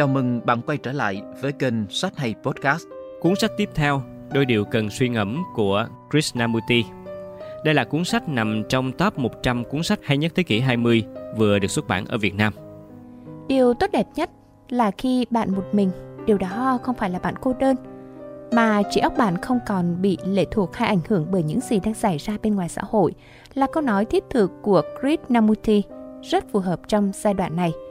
Chào mừng bạn quay trở lại với kênh Sách Hay Podcast. Cuốn sách tiếp theo, Đôi điều cần suy ngẫm của Krishnamurti. Đây là cuốn sách nằm trong top 100 cuốn sách hay nhất thế kỷ 20 vừa được xuất bản ở Việt Nam. Điều tốt đẹp nhất là khi bạn một mình, điều đó không phải là bạn cô đơn, mà trí óc bạn không còn bị lệ thuộc hay ảnh hưởng bởi những gì đang xảy ra bên ngoài xã hội, là câu nói thiết thực của Krishnamurti rất phù hợp trong giai đoạn này –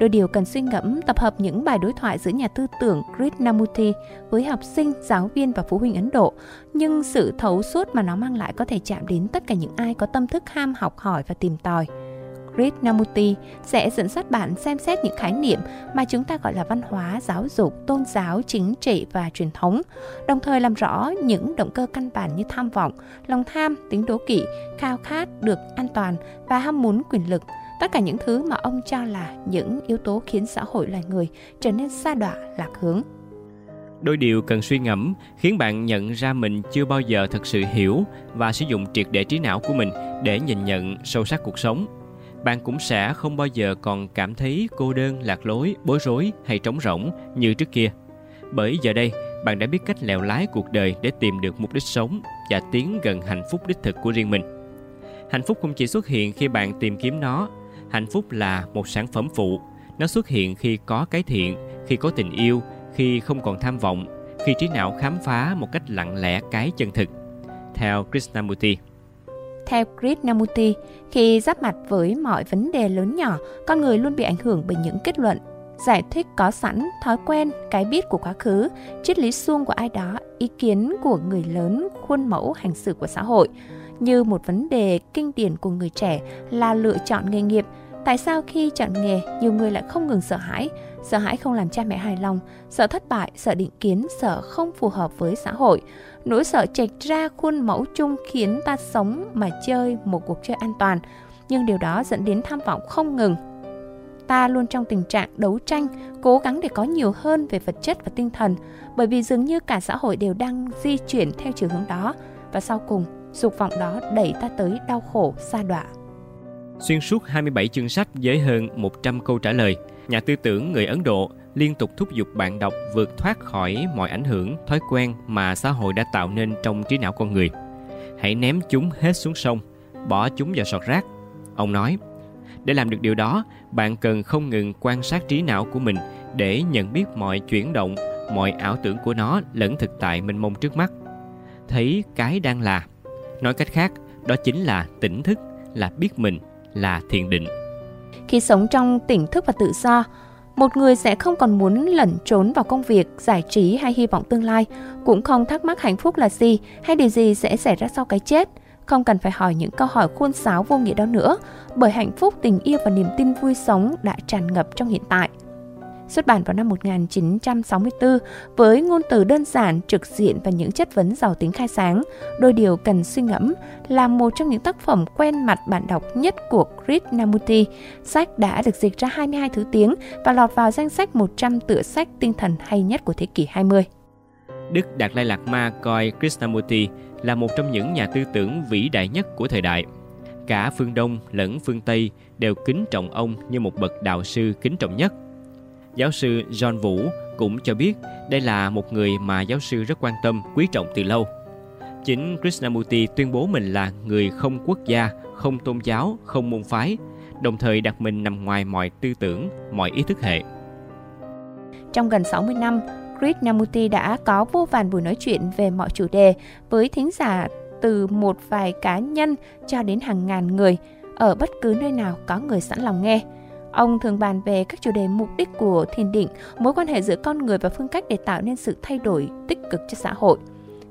Đôi điều cần suy ngẫm tập hợp những bài đối thoại giữa nhà tư tưởng Krishnamurti với học sinh, giáo viên và phụ huynh Ấn Độ, nhưng sự thấu suốt mà nó mang lại có thể chạm đến tất cả những ai có tâm thức ham học hỏi và tìm tòi. Krishnamurti sẽ dẫn dắt bạn xem xét những khái niệm mà chúng ta gọi là văn hóa, giáo dục, tôn giáo, chính trị và truyền thống, đồng thời làm rõ những động cơ căn bản như tham vọng, lòng tham, tính đố kỵ, khao khát được an toàn và ham muốn quyền lực – tất cả những thứ mà ông cho là những yếu tố khiến xã hội loài người trở nên xa đọa, lạc hướng. Đôi điều cần suy ngẫm khiến bạn nhận ra mình chưa bao giờ thật sự hiểu và sử dụng triệt để trí não của mình để nhìn nhận sâu sắc cuộc sống. Bạn cũng sẽ không bao giờ còn cảm thấy cô đơn, lạc lối, bối rối hay trống rỗng như trước kia. Bởi giờ đây, bạn đã biết cách lèo lái cuộc đời để tìm được mục đích sống và tiến gần hạnh phúc đích thực của riêng mình. Hạnh phúc không chỉ xuất hiện khi bạn tìm kiếm nó hạnh phúc là một sản phẩm phụ. Nó xuất hiện khi có cái thiện khi có tình yêu khi không còn tham vọng khi trí não khám phá một cách lặng lẽ cái chân thực. Theo krishnamurti. Theo Krishnamurti, khi giáp mặt với mọi vấn đề lớn nhỏ, con người luôn bị ảnh hưởng bởi những kết luận, giải thích có sẵn, thói quen, cái biết của quá khứ, triết lý suông của ai đó, ý kiến của người lớn, khuôn mẫu hành xử của xã hội. Như một vấn đề kinh điển của người trẻ là lựa chọn nghề nghiệp, Tại sao khi chọn nghề, nhiều người lại không ngừng sợ hãi, sợ hãi không làm cha mẹ hài lòng, sợ thất bại, sợ định kiến, sợ không phù hợp với xã hội. Nỗi sợ chệch ra khuôn mẫu chung khiến ta sống mà chơi một cuộc chơi an toàn, nhưng điều đó dẫn đến tham vọng không ngừng. Ta luôn trong tình trạng đấu tranh, cố gắng để có nhiều hơn về vật chất và tinh thần, bởi vì dường như cả xã hội đều đang di chuyển theo chiều hướng đó, và sau cùng, dục vọng đó đẩy ta tới đau khổ, xa đọa. Xuyên suốt 27 chương sách với hơn 100 câu trả lời, nhà tư tưởng người Ấn Độ liên tục thúc giục bạn đọc vượt thoát khỏi mọi ảnh hưởng, thói quen mà xã hội đã tạo nên trong trí não con người. Hãy ném chúng hết xuống sông, bỏ chúng vào sọt rác. Ông nói, để làm được điều đó, bạn cần không ngừng quan sát trí não của mình để nhận biết mọi chuyển động, mọi ảo tưởng của nó lẫn thực tại mênh mông trước mắt. Thấy cái đang là. Nói cách khác, đó chính là tỉnh thức, là biết mình, là thiền định. Khi sống trong tỉnh thức và tự do, một người sẽ không còn muốn lẩn trốn vào công việc, giải trí hay hy vọng tương lai, cũng không thắc mắc hạnh phúc là gì hay điều gì sẽ xảy ra sau cái chết. Không cần phải hỏi những câu hỏi khuôn sáo vô nghĩa đó nữa, bởi hạnh phúc, tình yêu và niềm tin vui sống đã tràn ngập trong hiện tại xuất bản vào năm 1964 với ngôn từ đơn giản, trực diện và những chất vấn giàu tính khai sáng. Đôi điều cần suy ngẫm là một trong những tác phẩm quen mặt bạn đọc nhất của Krishnamurti. Sách đã được dịch ra 22 thứ tiếng và lọt vào danh sách 100 tựa sách tinh thần hay nhất của thế kỷ 20. Đức Đạt Lai Lạt Ma coi Krishnamurti là một trong những nhà tư tưởng vĩ đại nhất của thời đại. Cả phương Đông lẫn phương Tây đều kính trọng ông như một bậc đạo sư kính trọng nhất – Giáo sư John Vũ cũng cho biết đây là một người mà giáo sư rất quan tâm, quý trọng từ lâu. Chính Krishnamurti tuyên bố mình là người không quốc gia, không tôn giáo, không môn phái, đồng thời đặt mình nằm ngoài mọi tư tưởng, mọi ý thức hệ. Trong gần 60 năm, Krishnamurti đã có vô vàn buổi nói chuyện về mọi chủ đề với thính giả từ một vài cá nhân cho đến hàng ngàn người ở bất cứ nơi nào có người sẵn lòng nghe. Ông thường bàn về các chủ đề mục đích của thiền định, mối quan hệ giữa con người và phương cách để tạo nên sự thay đổi tích cực cho xã hội.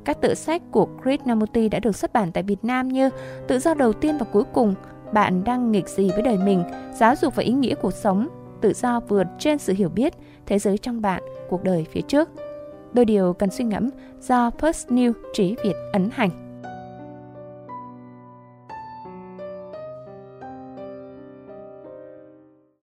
Các tự sách của Krishnamurti đã được xuất bản tại Việt Nam như Tự do đầu tiên và cuối cùng, Bạn đang nghịch gì với đời mình, Giáo dục và ý nghĩa cuộc sống, Tự do vượt trên sự hiểu biết, Thế giới trong bạn, cuộc đời phía trước. Đôi điều cần suy ngẫm do First New Trí Việt ấn hành.